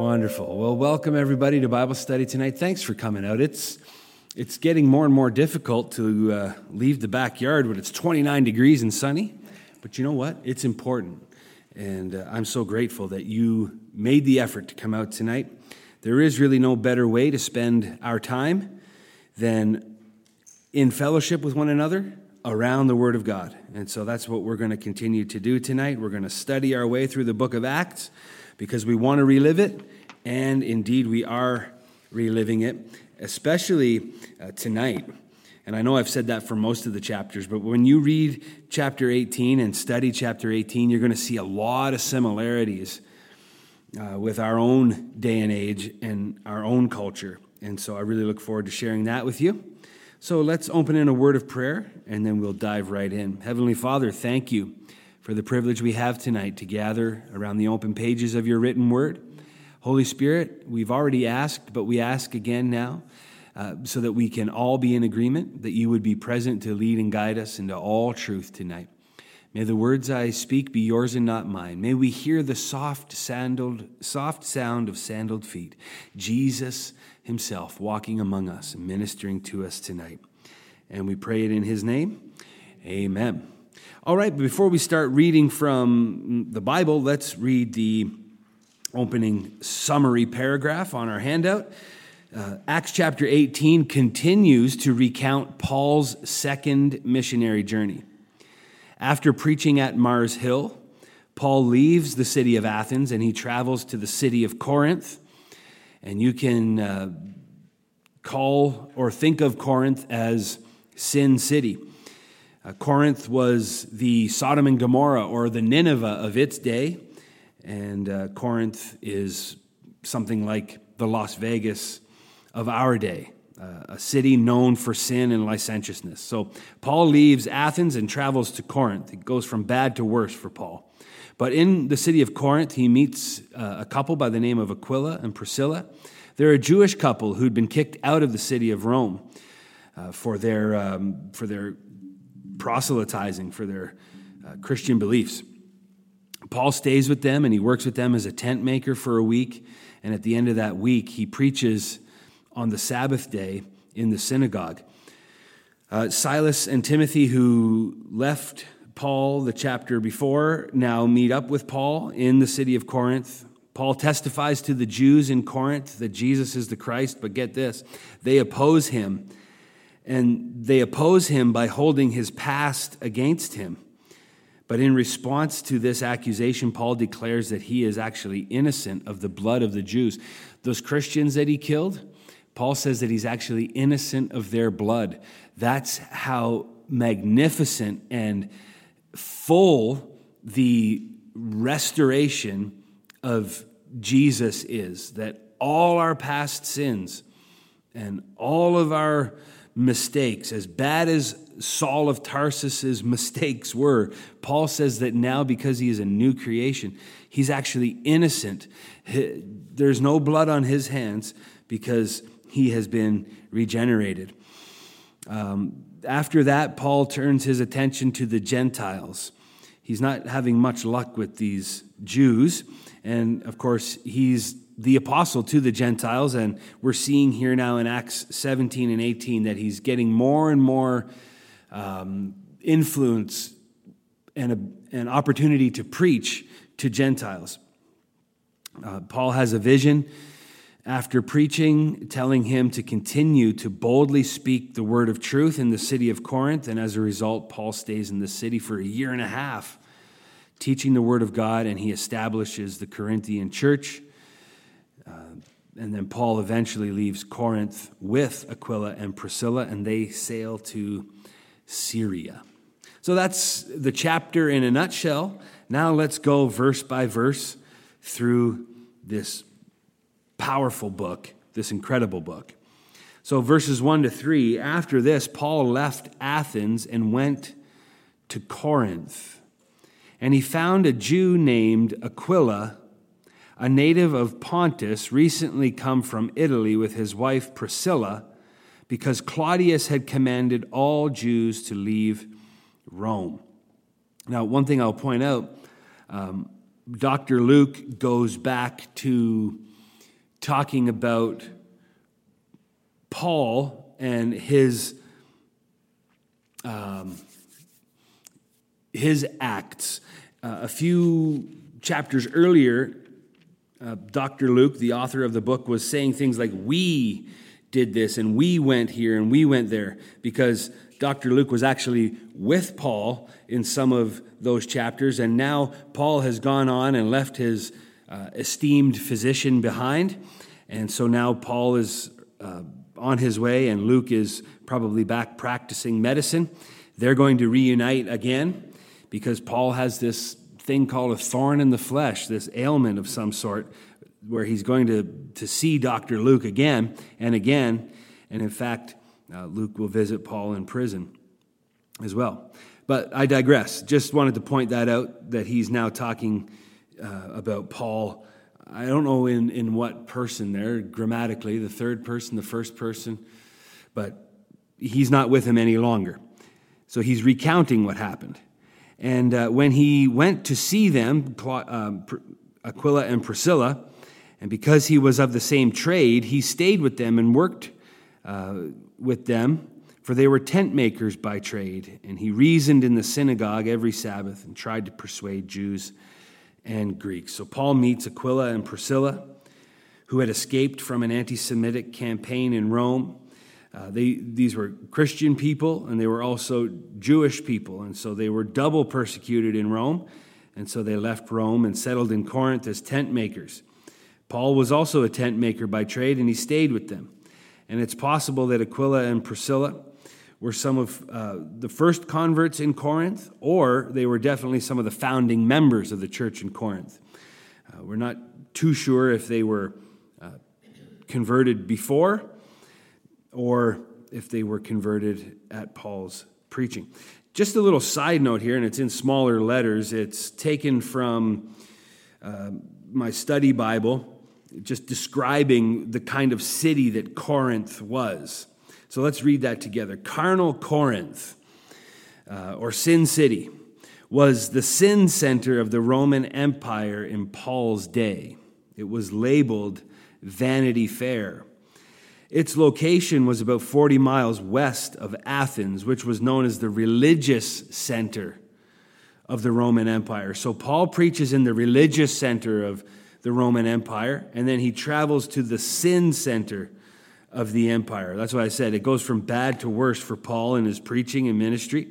Wonderful. Well, welcome everybody to Bible study tonight. Thanks for coming out. It's it's getting more and more difficult to uh, leave the backyard when it's 29 degrees and sunny. But you know what? It's important. And uh, I'm so grateful that you made the effort to come out tonight. There is really no better way to spend our time than in fellowship with one another around the Word of God. And so that's what we're going to continue to do tonight. We're going to study our way through the book of Acts because we want to relive it, and indeed we are reliving it, especially uh, tonight. And I know I've said that for most of the chapters, but when you read chapter 18 and study chapter 18, you're going to see a lot of similarities uh, with our own day and age and our own culture. And so I really look forward to sharing that with you. So let's open in a word of prayer and then we'll dive right in. Heavenly Father, thank you for the privilege we have tonight to gather around the open pages of your written word. Holy Spirit, we've already asked, but we ask again now uh, so that we can all be in agreement, that you would be present to lead and guide us into all truth tonight. May the words I speak be yours and not mine. May we hear the soft sandaled, soft sound of sandaled feet. Jesus himself walking among us and ministering to us tonight. And we pray it in his name. Amen. All right, before we start reading from the Bible, let's read the opening summary paragraph on our handout. Uh, Acts chapter 18 continues to recount Paul's second missionary journey. After preaching at Mars Hill, Paul leaves the city of Athens and he travels to the city of Corinth. And you can uh, call or think of Corinth as Sin City. Uh, Corinth was the Sodom and Gomorrah or the Nineveh of its day, and uh, Corinth is something like the Las Vegas of our day, uh, a city known for sin and licentiousness. So Paul leaves Athens and travels to Corinth. It goes from bad to worse for Paul. But in the city of Corinth, he meets uh, a couple by the name of Aquila and Priscilla. They're a Jewish couple who'd been kicked out of the city of Rome uh, for, their, um, for their proselytizing for their uh, Christian beliefs. Paul stays with them and he works with them as a tent maker for a week. And at the end of that week, he preaches on the Sabbath day in the synagogue. Uh, Silas and Timothy, who left Paul the chapter before, now meet up with Paul in the city of Corinth. Paul testifies to the Jews in Corinth that Jesus is the Christ, but get this, they oppose him and they oppose him by holding his past against him. But in response to this accusation, Paul declares that he is actually innocent of the blood of the Jews. Those Christians that he killed, Paul says that he's actually innocent of their blood. That's how magnificent and full the restoration of Jesus is. That all our past sins and all of our mistakes, as bad as Saul of Tarsus's mistakes were, Paul says that now, because he is a new creation, he's actually innocent. There's no blood on his hands because he has been regenerated. Um, after that, Paul turns his attention to the Gentiles. He's not having much luck with these Jews. And of course, he's the apostle to the Gentiles, and we're seeing here now in Acts 17 and 18 that he's getting more and more um, influence and a, an opportunity to preach to Gentiles. Uh, Paul has a vision after preaching, telling him to continue to boldly speak the word of truth in the city of Corinth, and as a result, Paul stays in the city for a year and a half, teaching the word of God, and he establishes the Corinthian church and then Paul eventually leaves Corinth with Aquila and Priscilla, and they sail to Syria. So that's the chapter in a nutshell. Now let's go verse by verse through this powerful book, this incredible book. So, verses 1 to 3 after this, Paul left Athens and went to Corinth. And he found a Jew named Aquila a native of Pontus, recently come from Italy with his wife Priscilla, because Claudius had commanded all Jews to leave Rome. Now, one thing I'll point out um, Dr. Luke goes back to talking about Paul and his um, his acts. Uh, a few chapters earlier, uh, Dr. Luke, the author of the book, was saying things like, We did this, and we went here, and we went there, because Dr. Luke was actually with Paul in some of those chapters, and now Paul has gone on and left his uh, esteemed physician behind. And so now Paul is uh, on his way, and Luke is probably back practicing medicine. They're going to reunite again because Paul has this thing called a thorn in the flesh, this ailment of some sort, where he's going to, to see Dr. Luke again and again. And in fact, uh, Luke will visit Paul in prison as well. But I digress. Just wanted to point that out that he's now talking uh, about Paul. I don't know in, in what person there, grammatically, the third person, the first person, but he's not with him any longer. So he's recounting what happened. And uh, when he went to see them, um, Aquila and Priscilla, and because he was of the same trade, he stayed with them and worked uh, with them, for they were tent makers by trade. And he reasoned in the synagogue every Sabbath and tried to persuade Jews and Greeks. So Paul meets Aquila and Priscilla, who had escaped from an anti Semitic campaign in Rome. Uh, they, these were Christian people, and they were also Jewish people, and so they were double persecuted in Rome. And so they left Rome and settled in Corinth as tent makers. Paul was also a tent maker by trade, and he stayed with them. And it's possible that Aquila and Priscilla were some of uh, the first converts in Corinth, or they were definitely some of the founding members of the church in Corinth. Uh, we're not too sure if they were uh, converted before or if they were converted at Paul's preaching. Just a little side note here, and it's in smaller letters. It's taken from uh, my study Bible just describing the kind of city that Corinth was. So let's read that together. Carnal Corinth, uh, or Sin City, was the sin center of the Roman Empire in Paul's day. It was labeled Vanity Fair. Its location was about 40 miles west of Athens, which was known as the religious center of the Roman Empire. So Paul preaches in the religious center of the Roman Empire, and then he travels to the sin center of the empire. That's why I said it goes from bad to worse for Paul in his preaching and ministry.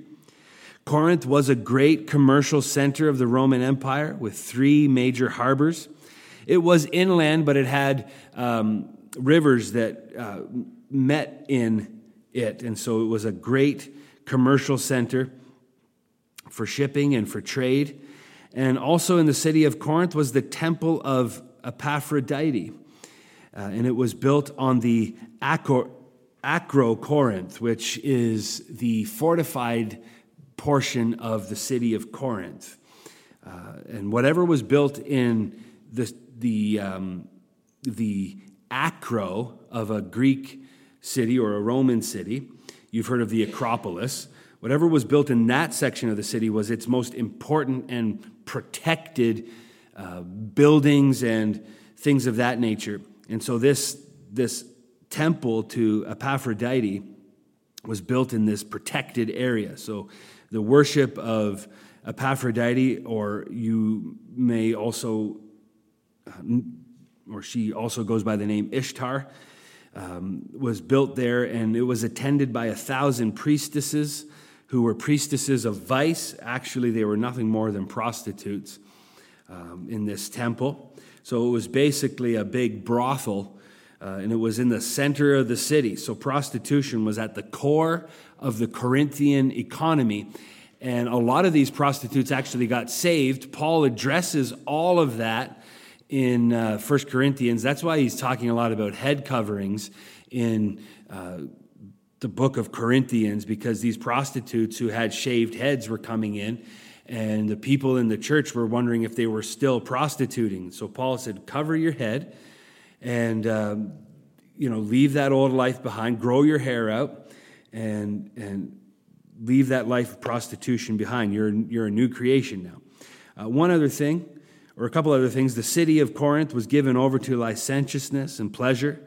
Corinth was a great commercial center of the Roman Empire with three major harbors. It was inland, but it had um, rivers that uh, met in it. And so it was a great commercial center for shipping and for trade. And also in the city of Corinth was the temple of Aphrodite. Uh, and it was built on the Acro, Acro Corinth, which is the fortified portion of the city of Corinth. Uh, and whatever was built in the, the, um, the acro of a Greek city or a Roman city, you've heard of the Acropolis. Whatever was built in that section of the city was its most important and protected uh, buildings and things of that nature. And so this, this temple to Aphrodite was built in this protected area. So the worship of Aphrodite, or you may also, uh, or she also goes by the name Ishtar, um, was built there, and it was attended by a thousand priestesses who were priestesses of vice. Actually, they were nothing more than prostitutes um, in this temple. So it was basically a big brothel, uh, and it was in the center of the city. So prostitution was at the core of the Corinthian economy. And a lot of these prostitutes actually got saved. Paul addresses all of that in uh, 1 Corinthians. That's why he's talking a lot about head coverings in uh, the book of Corinthians because these prostitutes who had shaved heads were coming in, and the people in the church were wondering if they were still prostituting. So Paul said, Cover your head and, um, you know, leave that old life behind, grow your hair out, and, and leave that life of prostitution behind. You're, you're a new creation now. Uh, one other thing, or a couple other things. The city of Corinth was given over to licentiousness and pleasure.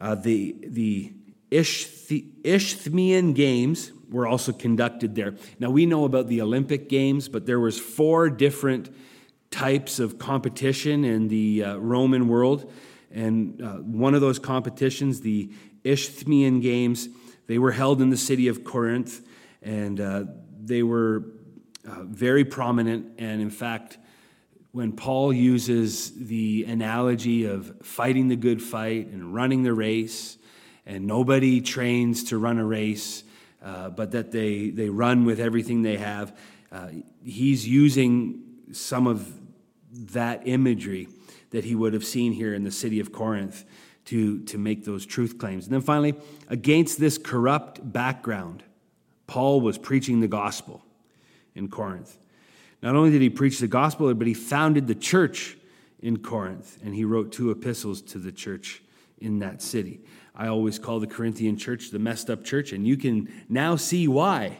Uh, the the Isthmian Games were also conducted there. Now we know about the Olympic Games, but there was four different types of competition in the uh, Roman world, and uh, one of those competitions, the Isthmian Games, they were held in the city of Corinth, and uh, they were uh, very prominent. And in fact, when Paul uses the analogy of fighting the good fight and running the race, and nobody trains to run a race, uh, but that they, they run with everything they have. Uh, he's using some of that imagery that he would have seen here in the city of Corinth to, to make those truth claims. And then finally, against this corrupt background, Paul was preaching the gospel in Corinth. Not only did he preach the gospel, but he founded the church in Corinth, and he wrote two epistles to the church in that city. I always call the Corinthian church the messed up church, and you can now see why.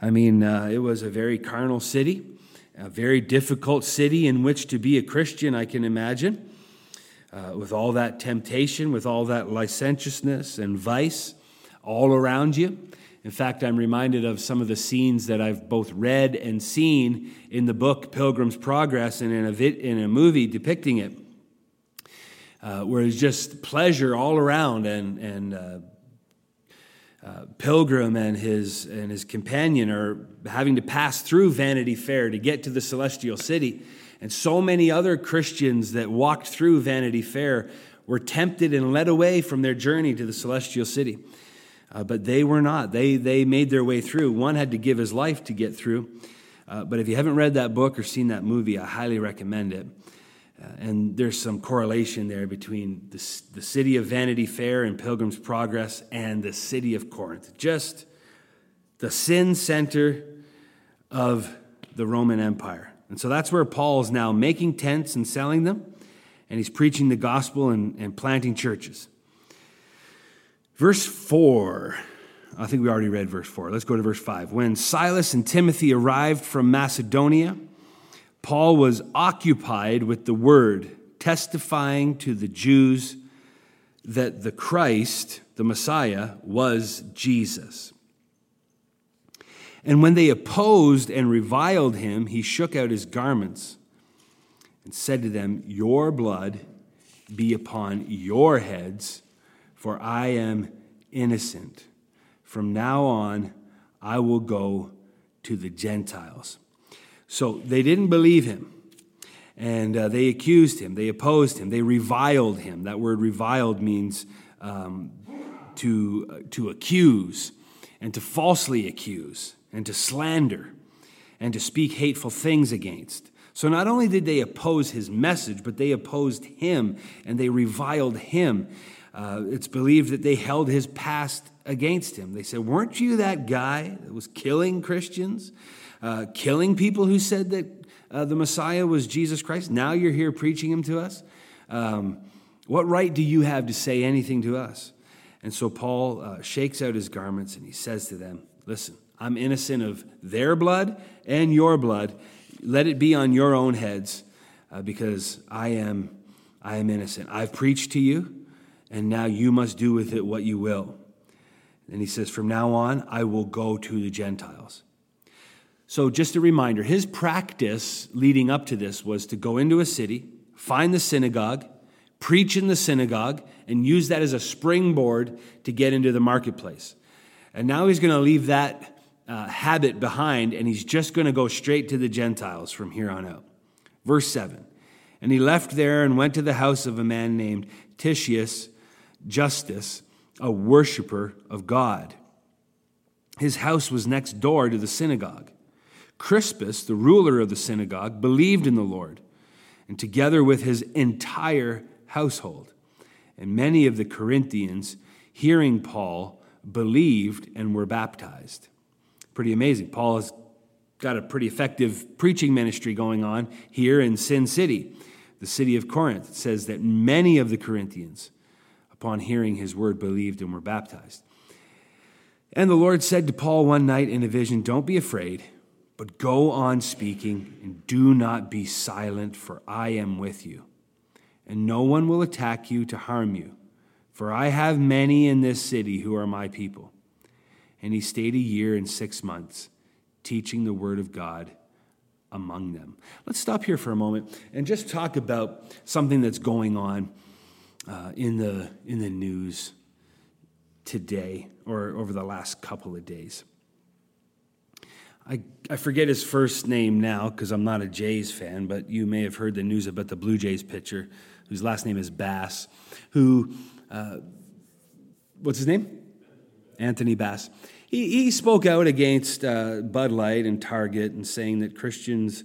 I mean, uh, it was a very carnal city, a very difficult city in which to be a Christian, I can imagine, uh, with all that temptation, with all that licentiousness and vice all around you. In fact, I'm reminded of some of the scenes that I've both read and seen in the book Pilgrim's Progress and in a, vid- in a movie depicting it uh, where it's just pleasure all around, and and uh, uh, Pilgrim and his and his companion are having to pass through Vanity Fair to get to the celestial city, and so many other Christians that walked through Vanity Fair were tempted and led away from their journey to the celestial city. Uh, but they were not. They, they made their way through. One had to give his life to get through. Uh, but if you haven't read that book or seen that movie, I highly recommend it. Uh, and there's some correlation there between the, the city of Vanity Fair and Pilgrim's Progress and the city of Corinth. Just the sin center of the Roman Empire. And so that's where Paul's now making tents and selling them, and he's preaching the gospel and, and planting churches. Verse 4, I think we already read verse 4. Let's go to verse 5. When Silas and Timothy arrived from Macedonia, Paul was occupied with the word, testifying to the Jews that the Christ, the Messiah, was Jesus. And when they opposed and reviled him, he shook out his garments and said to them, Your blood be upon your heads, for I am innocent. From now on, I will go to the Gentiles. So they didn't believe him. And uh, they accused him, they opposed him, they reviled him. That word reviled means um, to, uh, to accuse and to falsely accuse and to slander and to speak hateful things against. So not only did they oppose his message, but they opposed him and they reviled him. Uh, it's believed that they held his past against him. They said, Weren't you that guy that was killing Christians? uh, killing people who said that uh, the Messiah was Jesus Christ. Now you're here preaching him to us. Um, what right do you have to say anything to us? And so Paul uh, shakes out his garments and he says to them, Listen, I'm innocent of their blood and your blood. Let it be on your own heads uh, because I am, I am innocent. I've preached to you, and now you must do with it what you will. And he says, From now on, I will go to the Gentiles. So, just a reminder his practice leading up to this was to go into a city, find the synagogue, preach in the synagogue, and use that as a springboard to get into the marketplace. And now he's going to leave that uh, habit behind and he's just going to go straight to the Gentiles from here on out. Verse 7 And he left there and went to the house of a man named Titius Justus, a worshiper of God. His house was next door to the synagogue. Crispus, the ruler of the synagogue, believed in the Lord, and together with his entire household. And many of the Corinthians, hearing Paul, believed and were baptized. Pretty amazing. Paul has got a pretty effective preaching ministry going on here in Sin City, the city of Corinth. It says that many of the Corinthians, upon hearing his word, believed and were baptized. And the Lord said to Paul one night in a vision, Don't be afraid. But go on speaking and do not be silent, for I am with you. And no one will attack you to harm you, for I have many in this city who are my people. And he stayed a year and six months, teaching the word of God among them. Let's stop here for a moment and just talk about something that's going on uh, in, the, in the news today or over the last couple of days. I, I forget his first name now because I'm not a Jays fan, but you may have heard the news about the Blue Jays pitcher whose last name is Bass, who, uh, what's his name? Anthony Bass. He, he spoke out against uh, Bud Light and Target and saying that Christians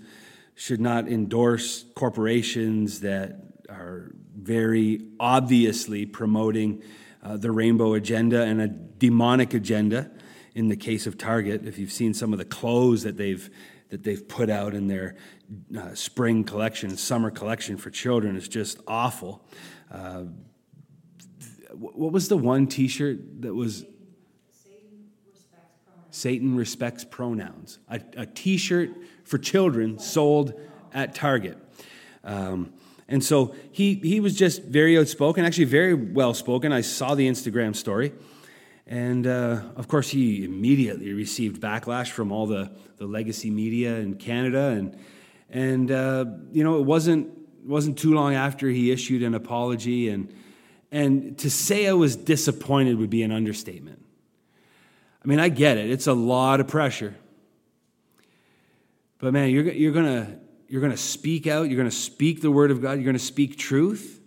should not endorse corporations that are very obviously promoting uh, the rainbow agenda and a demonic agenda in the case of Target, if you've seen some of the clothes that they've that they've put out in their uh, spring collection, summer collection for children, is just awful. Uh, what was the one T-shirt that was? Satan respects pronouns. A T-shirt for children sold at Target. Um, and so he, he was just very outspoken, actually very well spoken. I saw the Instagram story. And uh, of course, he immediately received backlash from all the, the legacy media in Canada. And, and uh, you know, it wasn't, wasn't too long after he issued an apology. And, and to say I was disappointed would be an understatement. I mean, I get it, it's a lot of pressure. But man, you're, you're going you're going to speak out, you're going to speak the word of God, you're going to speak truth.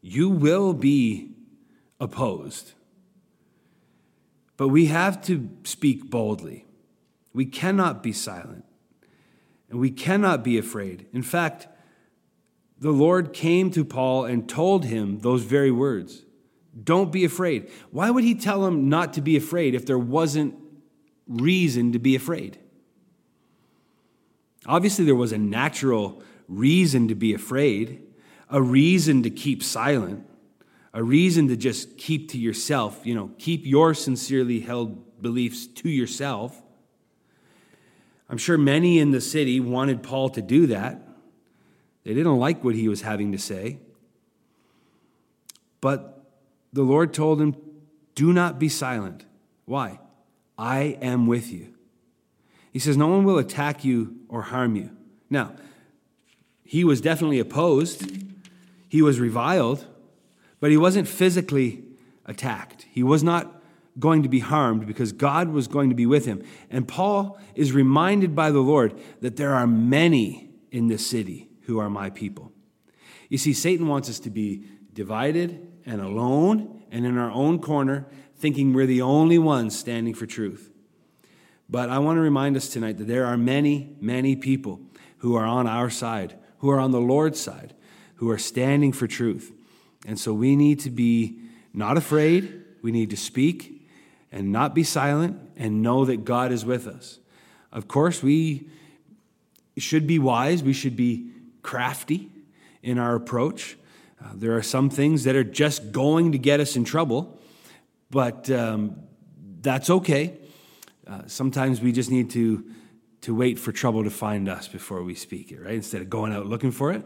You will be opposed. But we have to speak boldly. We cannot be silent. And we cannot be afraid. In fact, the Lord came to Paul and told him those very words Don't be afraid. Why would he tell him not to be afraid if there wasn't reason to be afraid? Obviously, there was a natural reason to be afraid, a reason to keep silent a reason to just keep to yourself, you know, keep your sincerely held beliefs to yourself. I'm sure many in the city wanted Paul to do that. They didn't like what he was having to say. But the Lord told him, Do not be silent. Why? I am with you. He says, No one will attack you or harm you. Now, he was definitely opposed, he was reviled. But he wasn't physically attacked. He was not going to be harmed because God was going to be with him. And Paul is reminded by the Lord that there are many in this city who are my people. You see, Satan wants us to be divided and alone and in our own corner, thinking we're the only ones standing for truth. But I want to remind us tonight that there are many, many people who are on our side, who are on the Lord's side, who are standing for truth. And so we need to be not afraid, we need to speak and not be silent and know that God is with us. Of course, we should be wise, we should be crafty in our approach. Uh, there are some things that are just going to get us in trouble, but um, that's okay. Uh, sometimes we just need to, to wait for trouble to find us before we speak it, right? Instead of going out looking for it.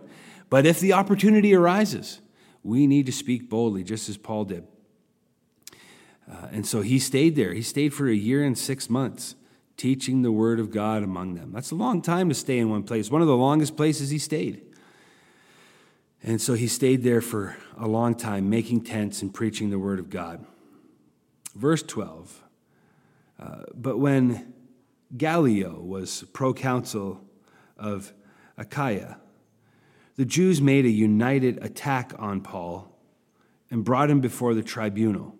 But if the opportunity arises, we need to speak boldly, just as Paul did. Uh, and so he stayed there. He stayed for a year and six months, teaching the word of God among them. That's a long time to stay in one place, one of the longest places he stayed. And so he stayed there for a long time, making tents and preaching the word of God. Verse 12 uh, But when Gallio was proconsul of Achaia, the Jews made a united attack on Paul and brought him before the tribunal,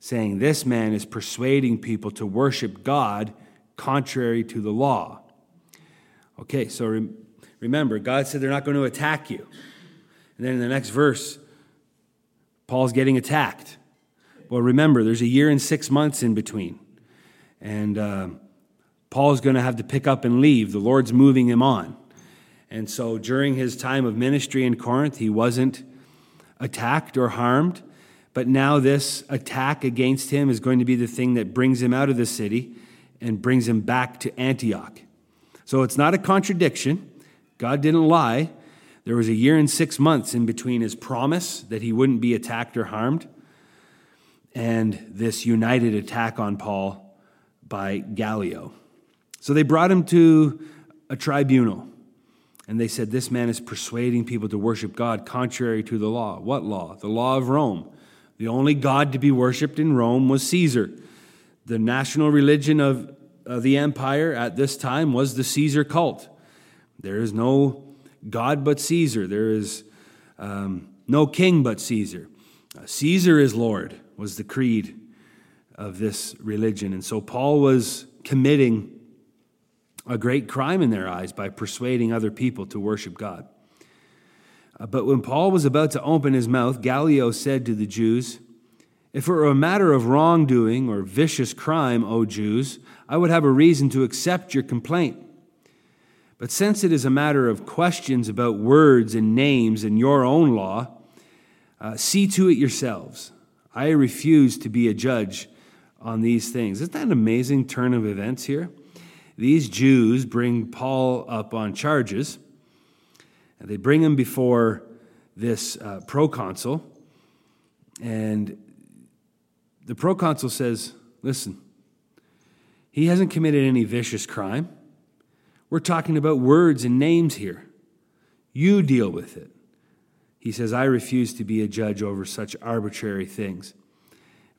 saying, This man is persuading people to worship God contrary to the law. Okay, so re- remember, God said they're not going to attack you. And then in the next verse, Paul's getting attacked. Well, remember, there's a year and six months in between. And uh, Paul's going to have to pick up and leave. The Lord's moving him on. And so during his time of ministry in Corinth, he wasn't attacked or harmed. But now, this attack against him is going to be the thing that brings him out of the city and brings him back to Antioch. So it's not a contradiction. God didn't lie. There was a year and six months in between his promise that he wouldn't be attacked or harmed and this united attack on Paul by Gallio. So they brought him to a tribunal and they said, This man is persuading people to worship God contrary to the law. What law? The law of Rome. The only God to be worshiped in Rome was Caesar. The national religion of, the empire at this time was the Caesar cult. There is no God but Caesar. There is um, no king but Caesar. Uh, Caesar is Lord, was the creed of this religion. And so Paul was committing a great crime in their eyes by persuading other people to worship God. Uh, but when Paul was about to open his mouth, Gallio said to the Jews, If it were a matter of wrongdoing or vicious crime, O Jews, I would have a reason to accept your complaint. But since it is a matter of questions about words and names and your own law, uh, see to it yourselves. I refuse to be a judge on these things. Isn't that an amazing turn of events here? These Jews bring Paul up on charges, and they bring him before this uh, proconsul, and the proconsul says, Listen, he hasn't committed any vicious crime. We're talking about words and names here. You deal with it. He says, I refuse to be a judge over such arbitrary things.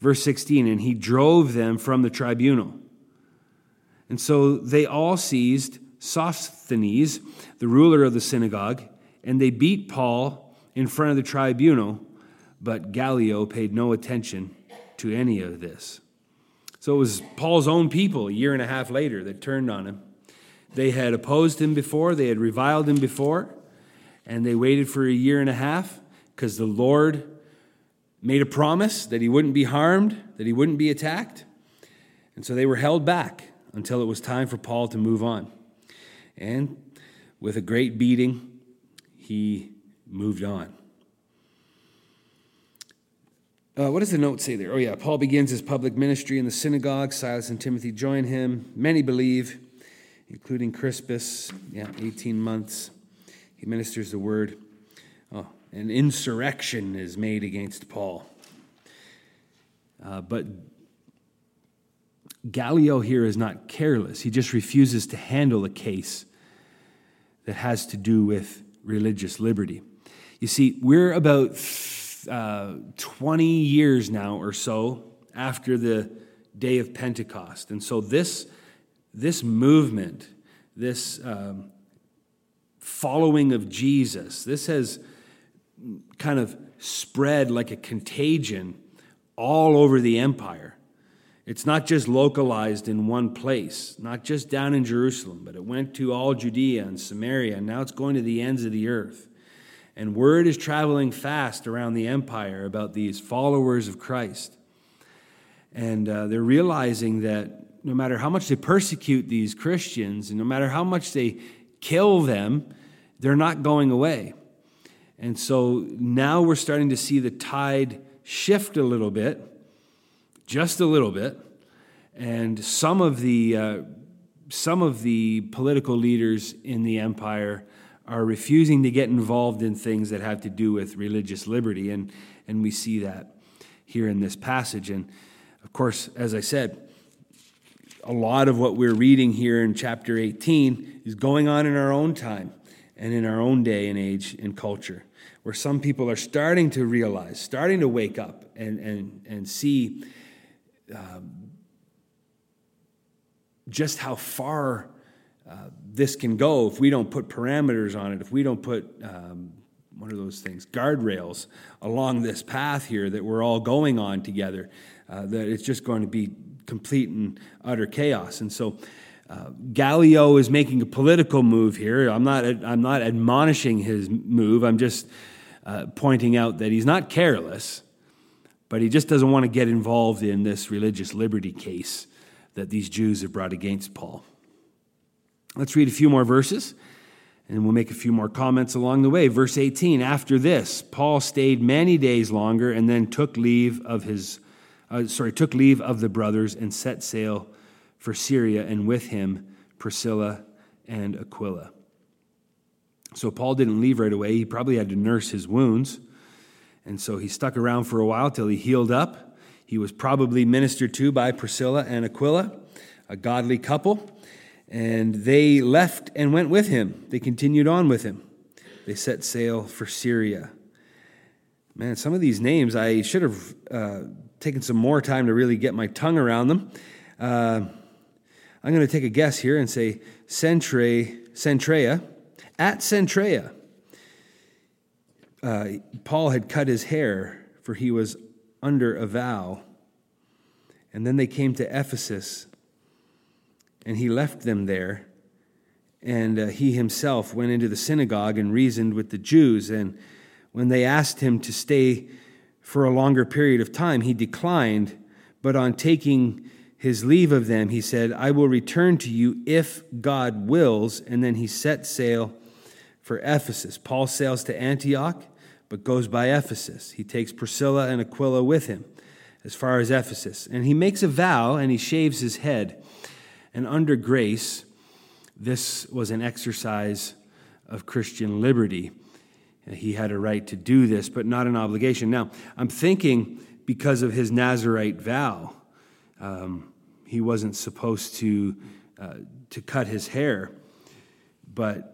Verse 16, and he drove them from the tribunal. And so they all seized Sosthenes, the ruler of the synagogue, and they beat Paul in front of the tribunal, but Gallio paid no attention to any of this. So it was Paul's own people a year and a half later that turned on him. They had opposed him before, they had reviled him before, and they waited for a year and a half because the Lord made a promise that he wouldn't be harmed, that he wouldn't be attacked. And so they were held back until it was time for Paul to move on. And with a great beating, he moved on. Uh, what does the note say there? Oh, yeah. Paul begins his public ministry in the synagogue. Silas and Timothy join him. Many believe including Crispus, yeah, 18 months. He ministers the word. Oh, an insurrection is made against Paul. Uh, but Gallio here is not careless. He just refuses to handle a case that has to do with religious liberty. You see, we're about uh, 20 years now or so after the day of Pentecost. And so this this movement, this um, following of Jesus, this has kind of spread like a contagion all over the empire. It's not just localized in one place, not just down in Jerusalem, but it went to all Judea and Samaria, and now it's going to the ends of the earth. And word is traveling fast around the empire about these followers of Christ. And uh, they're realizing that no matter how much they persecute these Christians and no matter how much they kill them, they're not going away. And so now we're starting to see the tide shift a little bit, just a little bit. And some of the, uh, some of the political leaders in the empire are refusing to get involved in things that have to do with religious liberty. And, and we see that here in this passage. And of course, as I said, a lot of what we're reading here in chapter 18 is going on in our own time and in our own day and age and culture, where some people are starting to realize, starting to wake up and, and, and see um, just how far uh, this can go if we don't put parameters on it, if we don't put, um, are those things, guardrails along this path here that we're all going on together, uh, that it's just going to be complete and utter chaos. And so uh, Gallio is making a political move here. I'm not, I'm not admonishing his move, I'm just uh, pointing out that he's not careless, but he just doesn't want to get involved in this religious liberty case that these Jews have brought against Paul. Let's read a few more verses and we'll make a few more comments along the way. Verse 18 After this, Paul stayed many days longer and then took leave of his uh, sorry, took leave of the brothers and set sail for Syria, and with him Priscilla and Aquila. So Paul didn't leave right away. He probably had to nurse his wounds. And so he stuck around for a while till he healed up. He was probably ministered to by Priscilla and Aquila, a godly couple. And they left and went with him. They continued on with him. They set sail for Syria. Man, some of these names, I should have uh, taken some more time to really get my tongue around them. Uh, I'm going to take a guess here and say Centre, Centrea. At Centrea, uh, Paul had cut his hair, for he was under a vow. And then they came to Ephesus, and he left them there. And uh, he himself went into the synagogue and reasoned with the Jews. And when they asked him to stay for a longer period of time, he declined. But on taking his leave of them, he said, I will return to you if God wills. And then he set sail for Ephesus. Paul sails to Antioch, but goes by Ephesus. He takes Priscilla and Aquila with him as far as Ephesus. And he makes a vow and he shaves his head. And under grace, this was an exercise of Christian liberty. He had a right to do this, but not an obligation. Now, I'm thinking because of his Nazarite vow, um, he wasn't supposed to, uh, to cut his hair. But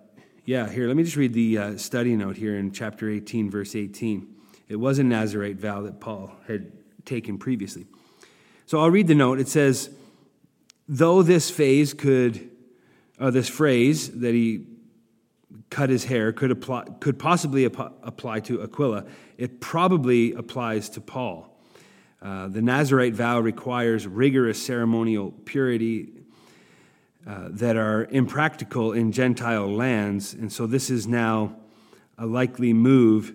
yeah, here, let me just read the uh, study note here in chapter 18, verse 18. It was a Nazarite vow that Paul had taken previously. So I'll read the note. It says, though this phase could, or this phrase that he cut his hair could apply, could possibly apply to Aquila, it probably applies to Paul. Uh, the Nazarite vow requires rigorous ceremonial purity uh, that are impractical in Gentile lands. And so this is now a likely move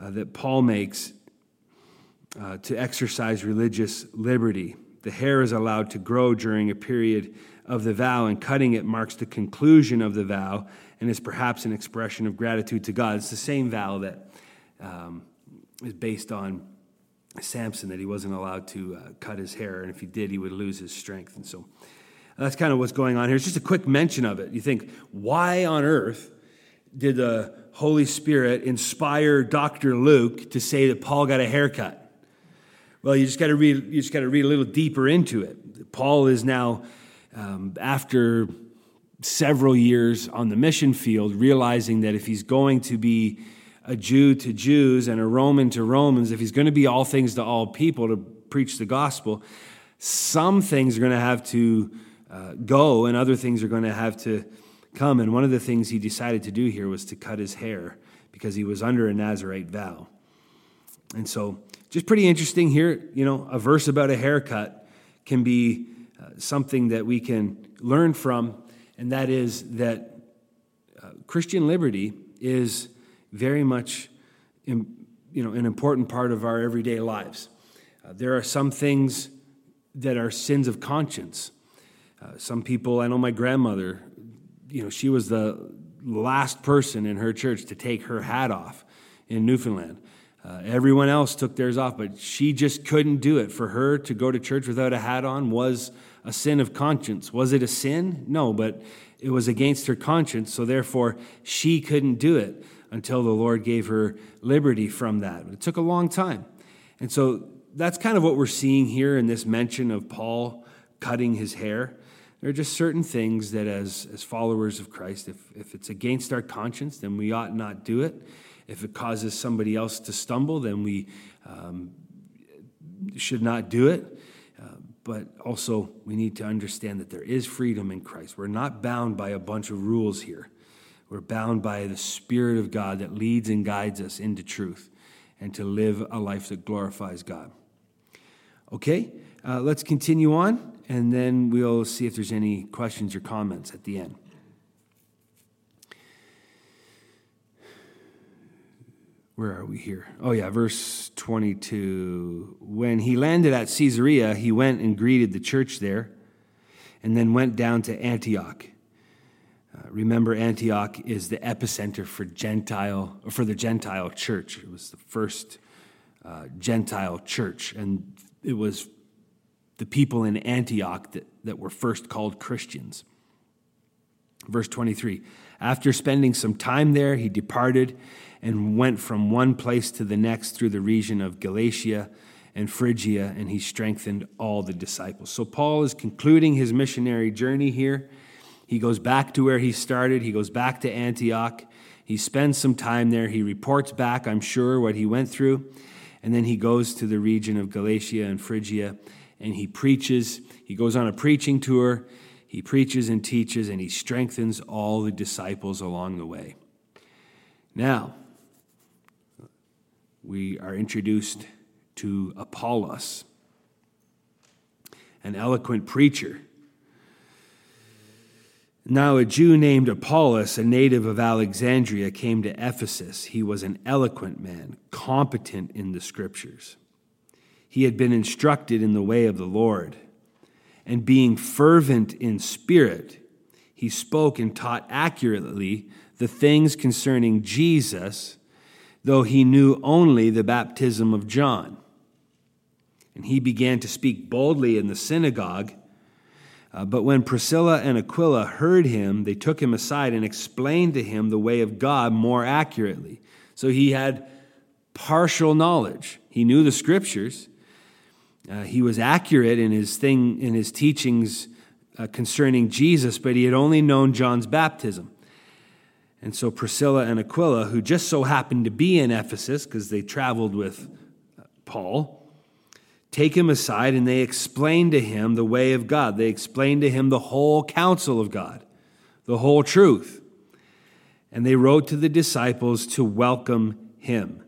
uh, that Paul makes uh, to exercise religious liberty. The hair is allowed to grow during a period of the vow, and cutting it marks the conclusion of the vow and is perhaps an expression of gratitude to God. It's the same vow that um, is based on Samson that he wasn't allowed to uh, cut his hair, and if he did, he would lose his strength. And so that's kind of what's going on here. It's just a quick mention of it. You think, why on earth did the Holy Spirit inspire Dr. Luke to say that Paul got a haircut? Well, you just got to read. You just got to read a little deeper into it. Paul is now, um, after several years on the mission field, realizing that if he's going to be a Jew to Jews and a Roman to Romans, if he's going to be all things to all people to preach the gospel, some things are going to have to uh, go and other things are going to have to come. And one of the things he decided to do here was to cut his hair because he was under a Nazarite vow. And so, just pretty interesting here, you know, a verse about a haircut can be uh, something that we can learn from, and that is that uh, Christian liberty is very much you know, an important part of our everyday lives. Uh, there are some things that are sins of conscience. Uh, some people, I know my grandmother, you know, she was the last person in her church to take her hat off in Newfoundland. Uh, everyone else took theirs off, but she just couldn't do it. For her to go to church without a hat on was a sin of conscience. Was it a sin? No, but it was against her conscience, so therefore she couldn't do it until the Lord gave her liberty from that. It took a long time. And so that's kind of what we're seeing here in this mention of Paul cutting his hair. There are just certain things that, as, as followers of Christ, if, if it's against our conscience, then we ought not do it. If it causes somebody else to stumble, then we um, should not do it. Uh, but also, we need to understand that there is freedom in Christ. We're not bound by a bunch of rules here. We're bound by the Spirit of God that leads and guides us into truth and to live a life that glorifies God. Okay, uh, let's continue on, and then we'll see if there's any questions or comments at the end. Where are we here? Oh, yeah, verse 22. When he landed at Caesarea, he went and greeted the church there, and then went down to Antioch. Uh, remember, Antioch is the epicenter for Gentile for the Gentile church. It was the first uh, Gentile church, and it was the people in Antioch that, that were first called Christians. Verse 23 After spending some time there, he departed and went from one place to the next through the region of Galatia and Phrygia, and he strengthened all the disciples. So Paul is concluding his missionary journey here. He goes back to where he started, he goes back to Antioch. He spends some time there. He reports back, I'm sure, what he went through. And then he goes to the region of Galatia and Phrygia and he preaches. He goes on a preaching tour. He preaches and teaches, and he strengthens all the disciples along the way. Now, we are introduced to Apollos, an eloquent preacher. Now, a Jew named Apollos, a native of Alexandria, came to Ephesus. He was an eloquent man, competent in the scriptures. He had been instructed in the way of the Lord and being fervent in spirit, he spoke and taught accurately the things concerning Jesus, though he knew only the baptism of John. And he began to speak boldly in the synagogue. Uh, but when Priscilla and Aquila heard him, they took him aside and explained to him the way of God more accurately. So he had partial knowledge. He knew the scriptures, uh, he was accurate in his thing in his teachings uh, concerning Jesus, but he had only known John's baptism. And so Priscilla and Aquila, who just so happened to be in Ephesus because they traveled with uh, Paul, take him aside and they explain to him the way of God. They explain to him the whole counsel of God, the whole truth. And they wrote to the disciples to welcome him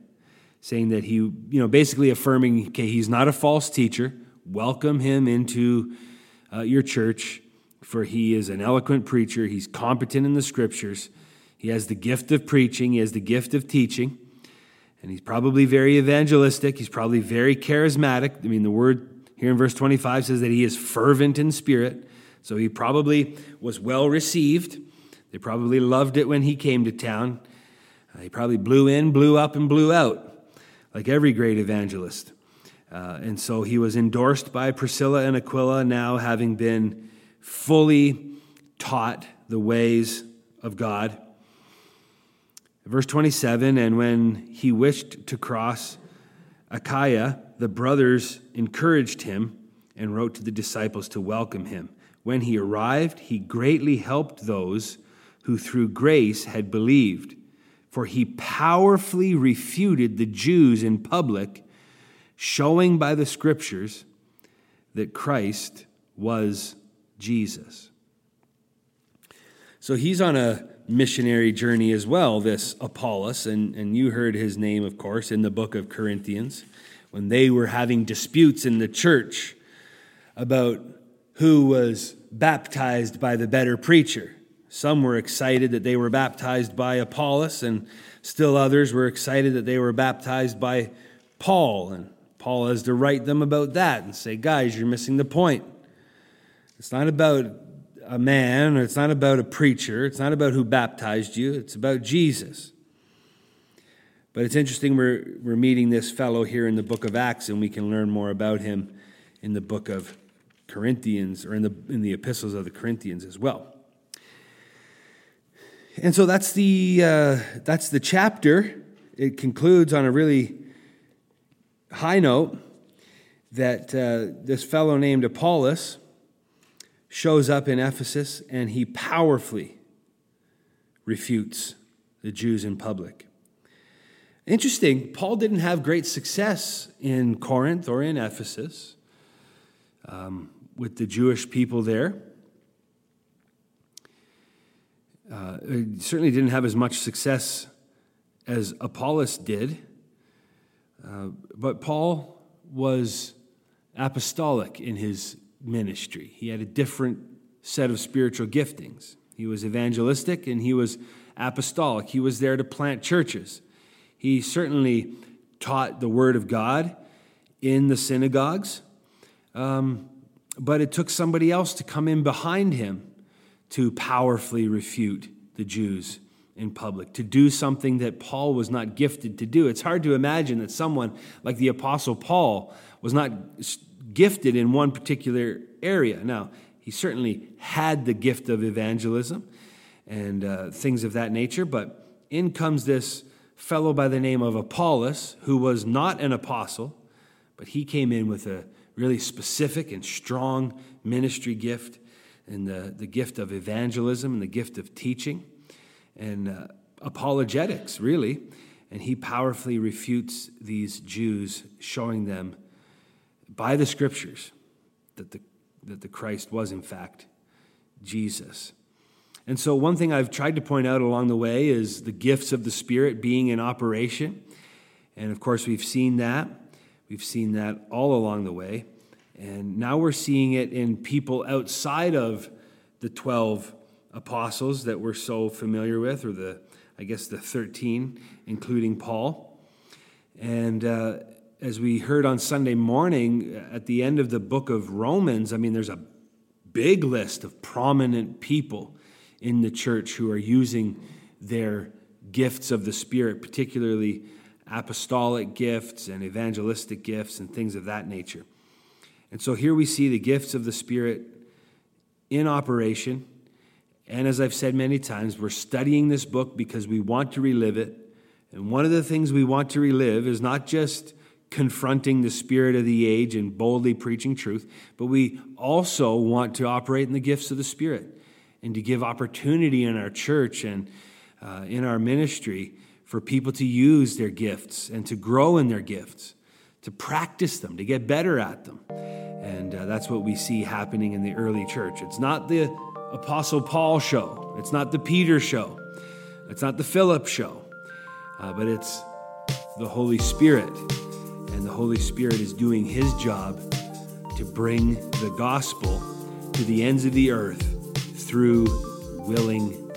saying that he, you know, basically affirming, okay, he's not a false teacher. Welcome him into uh, your church, for he is an eloquent preacher. He's competent in the scriptures. He has the gift of preaching, he has the gift of teaching, and he's probably very evangelistic. He's probably very charismatic. I mean, the word here in verse 25 says that he is fervent in spirit. So he probably was well received. They probably loved it when he came to town. Uh, he probably blew in, blew up, and blew out like every great evangelist. Uh, and so he was endorsed by Priscilla and Aquila, now having been fully taught the ways of God. Verse 27 And when he wished to cross Achaia, the brothers encouraged him and wrote to the disciples to welcome him. When he arrived, he greatly helped those who through grace had believed for he powerfully refuted the Jews in public, showing by the scriptures that Christ was Jesus. So he's on a missionary journey as well, this Apollos, and, and you heard his name, of course, in the book of Corinthians, when they were having disputes in the church about who was baptized by the better preacher. Some were excited that they were baptized by Apollos, and still others were excited that they were baptized by Paul. And Paul has to write them about that and say, guys, you're missing the point. It's not about a man, it's not about a preacher, it's not about who baptized you, it's about Jesus. But it's interesting we're, we're meeting this fellow here in the book of Acts, and we can learn more about him in the book of Corinthians, or in the, in the epistles of the Corinthians as well. And so that's the, uh, that's the chapter. It concludes on a really high note that uh, this fellow named Apollos shows up in Ephesus and he powerfully refutes the Jews in public. Interesting, Paul didn't have great success in Corinth or in Ephesus um, with the Jewish people there. Uh, certainly didn't have as much success as Apollos did, uh, but Paul was apostolic in his ministry. He had a different set of spiritual giftings. He was evangelistic and he was apostolic. He was there to plant churches. He certainly taught the Word of God in the synagogues, um, but it took somebody else to come in behind him to powerfully refute the Jews in public, to do something that Paul was not gifted to do. It's hard to imagine that someone like the Apostle Paul was not gifted in one particular area. Now, he certainly had the gift of evangelism, and uh, things of that nature. But in comes this fellow by the name of Apollos, who was not an apostle, but he came in with a really specific and strong ministry gift and the, the gift of evangelism and the gift of teaching and uh, apologetics, really. And he powerfully refutes these Jews, showing them by the scriptures that the, that the Christ was, in fact, Jesus. And so, one thing I've tried to point out along the way is the gifts of the Spirit being in operation. And of course, we've seen that. We've seen that all along the way. And now we're seeing it in people outside of the 12 apostles that we're so familiar with, or the, I guess, the 13, including Paul. And uh, as we heard on Sunday morning, at the end of the book of Romans, I mean, there's a big list of prominent people in the church who are using their gifts of the Spirit, particularly apostolic gifts and evangelistic gifts and things of that nature. And so here we see the gifts of the Spirit in operation. And as I've said many times, we're studying this book because we want to relive it. And one of the things we want to relive is not just confronting the spirit of the age and boldly preaching truth, but we also want to operate in the gifts of the Spirit and to give opportunity in our church and uh, in our ministry for people to use their gifts and to grow in their gifts, to practice them, to get better at them. And uh, that's what we see happening in the early church. It's not the Apostle Paul show, it's not the Peter show, it's not the Philip show, uh, but it's the Holy Spirit. And the Holy Spirit is doing his job to bring the gospel to the ends of the earth through willing